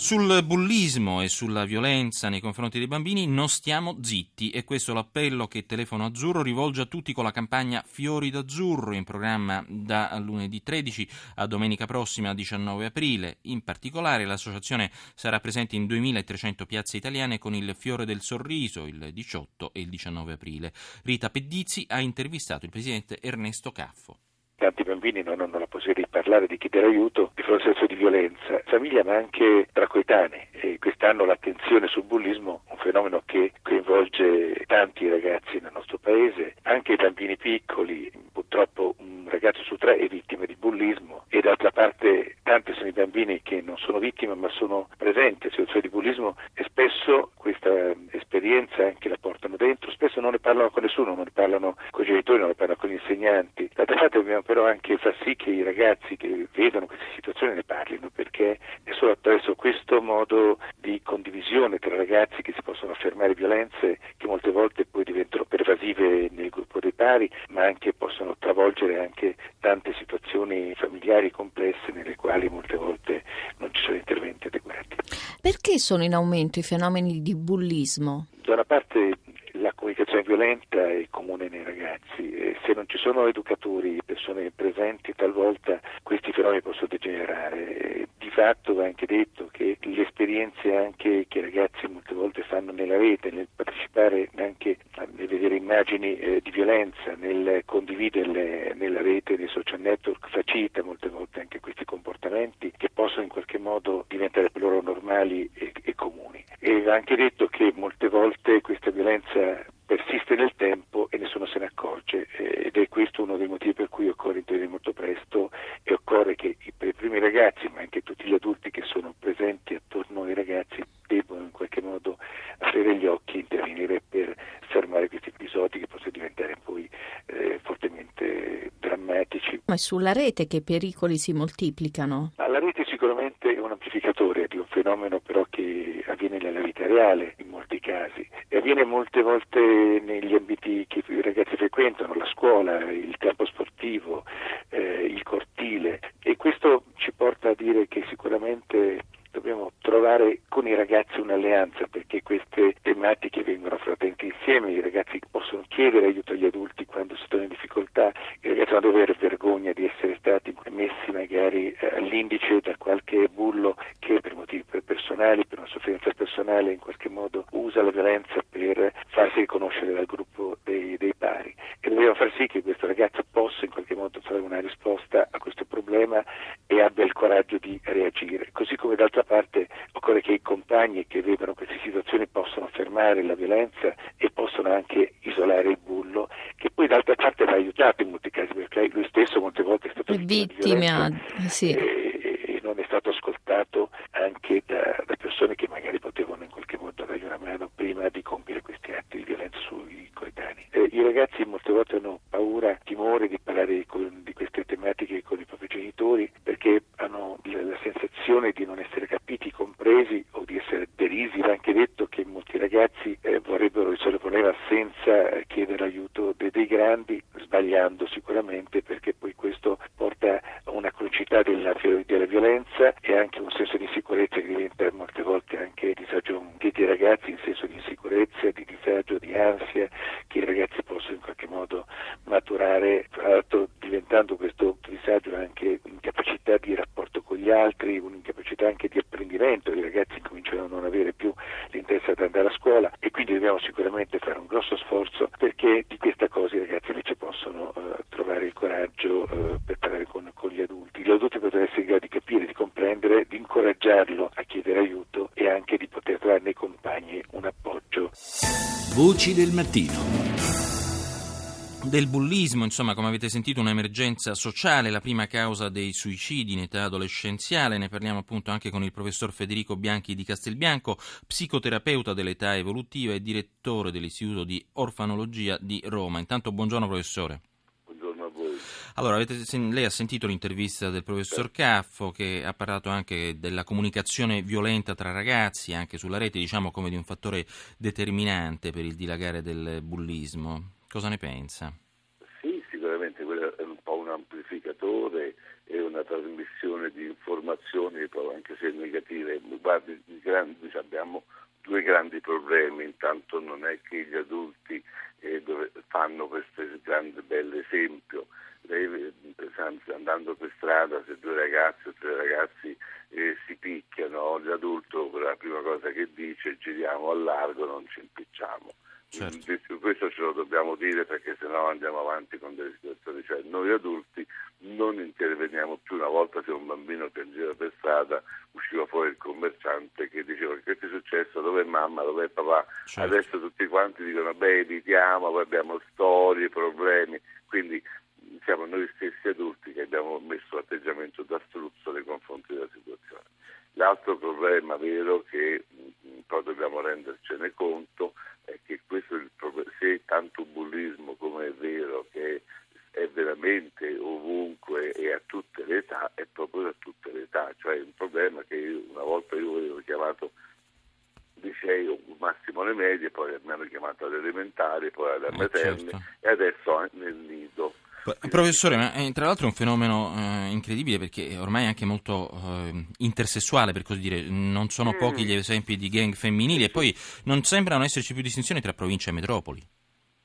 Sul bullismo e sulla violenza nei confronti dei bambini non stiamo zitti e questo è l'appello che Telefono Azzurro rivolge a tutti con la campagna Fiori d'Azzurro in programma da lunedì 13 a domenica prossima 19 aprile. In particolare l'associazione sarà presente in 2300 piazze italiane con il Fiore del Sorriso il 18 e il 19 aprile. Rita Pedizzi ha intervistato il presidente Ernesto Caffo tanti bambini non hanno la possibilità di parlare, di chiedere aiuto di fronte a senso di violenza, famiglia ma anche tra coetanei. E quest'anno l'attenzione sul bullismo, un fenomeno che coinvolge tanti ragazzi nel nostro paese, anche i bambini piccoli, purtroppo un ragazzo su tre è vittima di bullismo. E d'altra parte tanti sono i bambini che non sono vittime ma sono presenti in situazioni di bullismo e spesso questa esperienza anche la portano dentro, spesso non ne parlano con nessuno, non ne parlano con i genitori, non ne parlano con gli insegnanti. D'altra parte dobbiamo però anche far sì che i ragazzi che vedono queste situazioni ne parlino perché è solo attraverso questo modo di condivisione tra ragazzi che si possono affermare violenze che molte volte poi diventano pervasive nel gruppo dei pari ma anche possono travolgere anche tante situazioni familiari complesse nelle quali molte volte non ci sono interventi adeguati. Perché sono in aumento i fenomeni di bullismo? Da una parte la comunicazione violenta è comune nei ragazzi e se non ci sono educatori, persone presenti, talvolta questi fenomeni possono degenerare. Di fatto va anche detto che le esperienze anche che i ragazzi molte volte fanno nella rete, nel partecipare anche nel vedere immagini eh, di violenza, nel condividerle nella rete, nei social network, facilita molte volte anche questi comportamenti che possono in qualche modo diventare per loro normali e, e comuni. E va anche detto che molte volte questa violenza persiste nel tempo e nessuno se ne accorge ed è questo uno dei motivi per cui occorre intervenire molto presto e occorre che per i primi ragazzi ma anche tutti gli adulti che sono presenti attorno ai ragazzi debbano in qualche modo aprire gli occhi e intervenire per fermare questi episodi che possono diventare poi eh, fortemente drammatici. Ma è sulla rete che i pericoli si moltiplicano? La rete sicuramente è un amplificatore di un fenomeno però che avviene nella vita reale in molti casi e avviene molte volte negli ambiti che i ragazzi frequentano, la scuola, il campo sportivo, eh, il cortile e questo ci porta a dire che sicuramente dobbiamo trovare con i ragazzi un'alleanza perché queste tematiche vengono affrontate insieme, i ragazzi possono chiedere aiuto agli adulti quando si trovano in difficoltà, i ragazzi non devono avere vergogna di essere stati messi magari eh, all'indice da qualche bullo che per motivi personali, per una sofferenza personale in qualche modo usa la violenza per farsi riconoscere dal gruppo dei, dei pari e dobbiamo far sì che questo ragazzo possa in qualche modo trovare una risposta a questo problema e abbia il coraggio di reagire, così come d'altra parte occorre che i compagni che vedono queste situazioni possano fermare la violenza e possano anche isolare il bullo, che poi d'altra parte va aiutato in molti casi, perché lui stesso molte volte è stato vittima sì. e, e, non è stato ascoltato anche da, da persone che magari potevano in qualche modo dargli una mano prima di compiere questi atti di violenza sui coetanei. Eh, I ragazzi molte volte hanno paura, timore di parlare con, di queste tematiche con i propri genitori perché hanno la, sensazione di non essere capiti, compresi o di essere derisi. Va anche detto che molti ragazzi eh, vorrebbero risolvere il problema senza eh, chiedere aiuto dei, dei grandi, sbagliando sicuramente perché poi questo porta a una cronicità della, della violenza e anche un senso di insicurezza che diventa molte volte anche disagio dei ragazzi in senso di insicurezza, di disagio, di ansia che i ragazzi possono in qualche modo maturare, tra l'altro diventando questo disagio anche un'incapacità di rapporto con gli altri, un'incapacità anche di apprendimento, i ragazzi cominciano a non avere più l'interesse ad andare a scuola e quindi dobbiamo sicuramente fare un grosso sforzo perché di questa cosa i ragazzi invece possono uh, trovare il coraggio uh, per parlare con, con, gli adulti. Gli adulti potrebbero essere in grado di capire, di comprendere, di incoraggiarlo a chiedere aiuto e anche di poter trovare nei compagni un appoggio. Voci del mattino del bullismo, insomma, come avete sentito, un'emergenza sociale, la prima causa dei suicidi in età adolescenziale. Ne parliamo appunto anche con il professor Federico Bianchi di Castelbianco, psicoterapeuta dell'età evolutiva e direttore dell'Istituto di Orfanologia di Roma. Intanto, buongiorno professore. Buongiorno a voi. Allora, avete, lei ha sentito l'intervista del professor. Caffo che ha parlato anche della comunicazione violenta tra ragazzi, anche sulla rete, diciamo come di un fattore determinante per il dilagare del bullismo. Cosa ne pensa? Sì, sicuramente quello è un po' un amplificatore e una trasmissione di informazioni, anche se negative. Guardi, grandi- abbiamo due grandi problemi. Intanto non è che gli adulti eh, fanno questo grande bell'esempio. Lei, eh, andando per strada, se due ragazzi o tre ragazzi eh, si picchiano, l'adulto la prima cosa che dice giriamo al largo, non ci impicciamo. Certo. Questo ce lo dobbiamo dire perché sennò andiamo avanti con delle situazioni, cioè noi adulti non interveniamo più. Una volta se un bambino piangeva per strada usciva fuori il commerciante che diceva che ti è successo, dov'è mamma, dov'è papà, Certo. adesso tutti quanti dicono beh evitiamo, poi abbiamo storie, problemi, quindi siamo noi stessi adulti che abbiamo messo atteggiamento da struzzo nei confronti della situazione. L'altro problema vero che poi dobbiamo rendercene conto è che questo è il prob- se tanto bullismo come è vero che è veramente ovunque e a tutte le età, è proprio a tutte le età, cioè è un problema che io- una volta io avevo chiamato liceo, massimo le medie, poi mi hanno chiamato alle elementari, poi alle Eh, materne certo. e adesso nel nido. P- Professore, ma eh, tra l'altro è un fenomeno eh, incredibile perché ormai è anche molto eh, intersessuale, per così dire. Non sono Mm. pochi gli esempi di gang femminili e poi non sembrano esserci più distinzioni tra province e metropoli.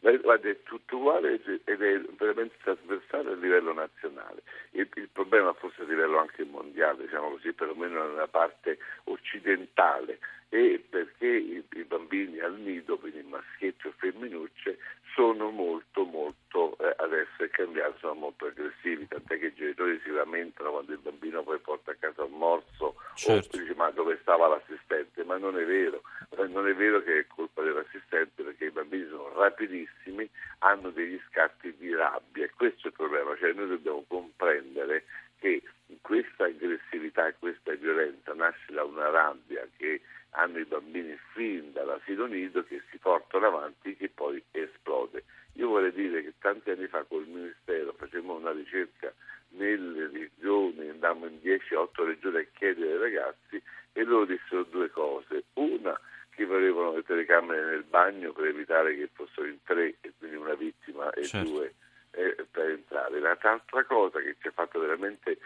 Beh, Guarda, è tutto uguale ed è veramente trasversale a livello nazionale. Il, il problema forse a livello anche mondiale, diciamo così, perlomeno nella parte occidentale, è perché i, i bambini al nido, quindi maschietti o femminucce, sono molto molto, eh, adesso è cambiato, sono molto aggressivi, tant'è che i genitori si lamentano quando il bambino poi porta a casa un morso Certo. o dice ma dove stava l'assistente? Ma non è vero, Eh, non è vero che è colpa dell'assistente perché i bambini sono rapidissimi, hanno degli scatti di rabbia e questo è il problema, cioè noi dobbiamo comprendere che questa aggressività e questa violenza nasce da una rabbia che hanno i bambini fin dall'asilo nido che si portano avanti che poi esplode. Io vorrei dire che tanti anni fa col Ministero facemmo una ricerca nelle regioni, andammo in 10-8 regioni a chiedere ai ragazzi e loro dissero due cose. Una, che volevano le telecamere nel bagno per evitare che fossero in tre e quindi una vittima e Certo. due eh, per entrare. L'altra cosa che ci ha fatto veramente,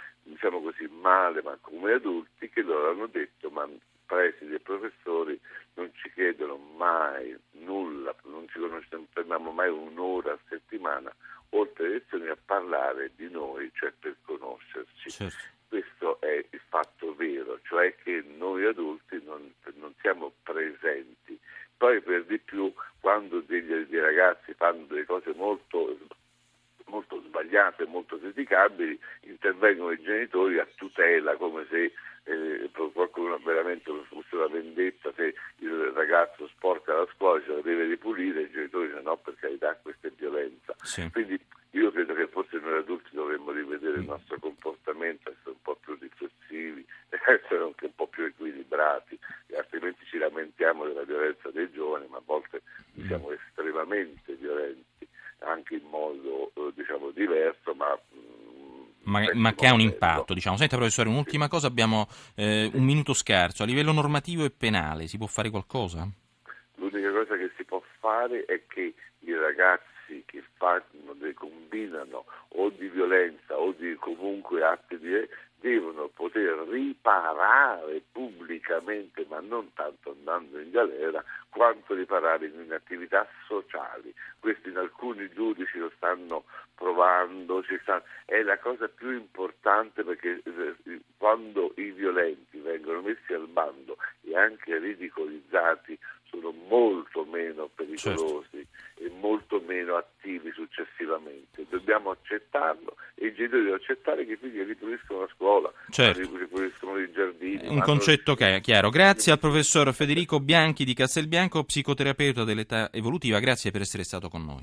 diciamo così, male, ma come adulti, che loro hanno detto, ma presidi e professori non ci chiedono mai nulla, non ci conosciamo, prendiamo mai un'ora a settimana, oltre alle lezioni, a parlare di noi, cioè per conoscerci. Certo. Questo è il fatto vero, cioè che noi adulti non, non siamo presenti. Poi per di più, quando degli, dei ragazzi fanno delle cose molto, molto sbagliate, molto criticabili, intervengono i genitori a tutela, come se eh, qualcuno veramente fosse una vendetta, se il ragazzo sporca la scuola ce la deve ripulire, i genitori dicono no, per carità, questa è violenza. Sì. Quindi io credo che forse noi adulti dovremmo rivedere il nostro comportamento, essere un po' più riflessivi, essere anche un po' più equilibrati, altrimenti ci lamentiamo della violenza dei giovani, ma a volte Mm. siamo estremamente violenti, anche in modo eh, diciamo diverso, ma, mm, Ma, che ha un impatto, diciamo. Senta, professore, un'ultima cosa, abbiamo eh, un minuto scarso. A livello normativo e penale si può fare qualcosa? L'unica cosa che si può fare è che i ragazzi che fanno, combinano o di violenza o di comunque atti di devono poter riparare pubblicamente, ma non tanto andando in galera, quanto riparare in attività sociali. Questo in alcuni giudici lo stanno provando, ci sta- è la cosa più importante perché eh, quando i violenti vengono messi al bando e anche ridicolizzati sono molto meno pericolosi e molto meno attivi successivamente. Dobbiamo accettarlo e i genitori devono accettare che i figli ripuliscono la scuola, Certo. ripuliscono i giardini. Un concetto che è chiaro. Grazie al professor Federico Bianchi di Castelbianco, psicoterapeuta dell'età evolutiva. Grazie per essere stato con noi.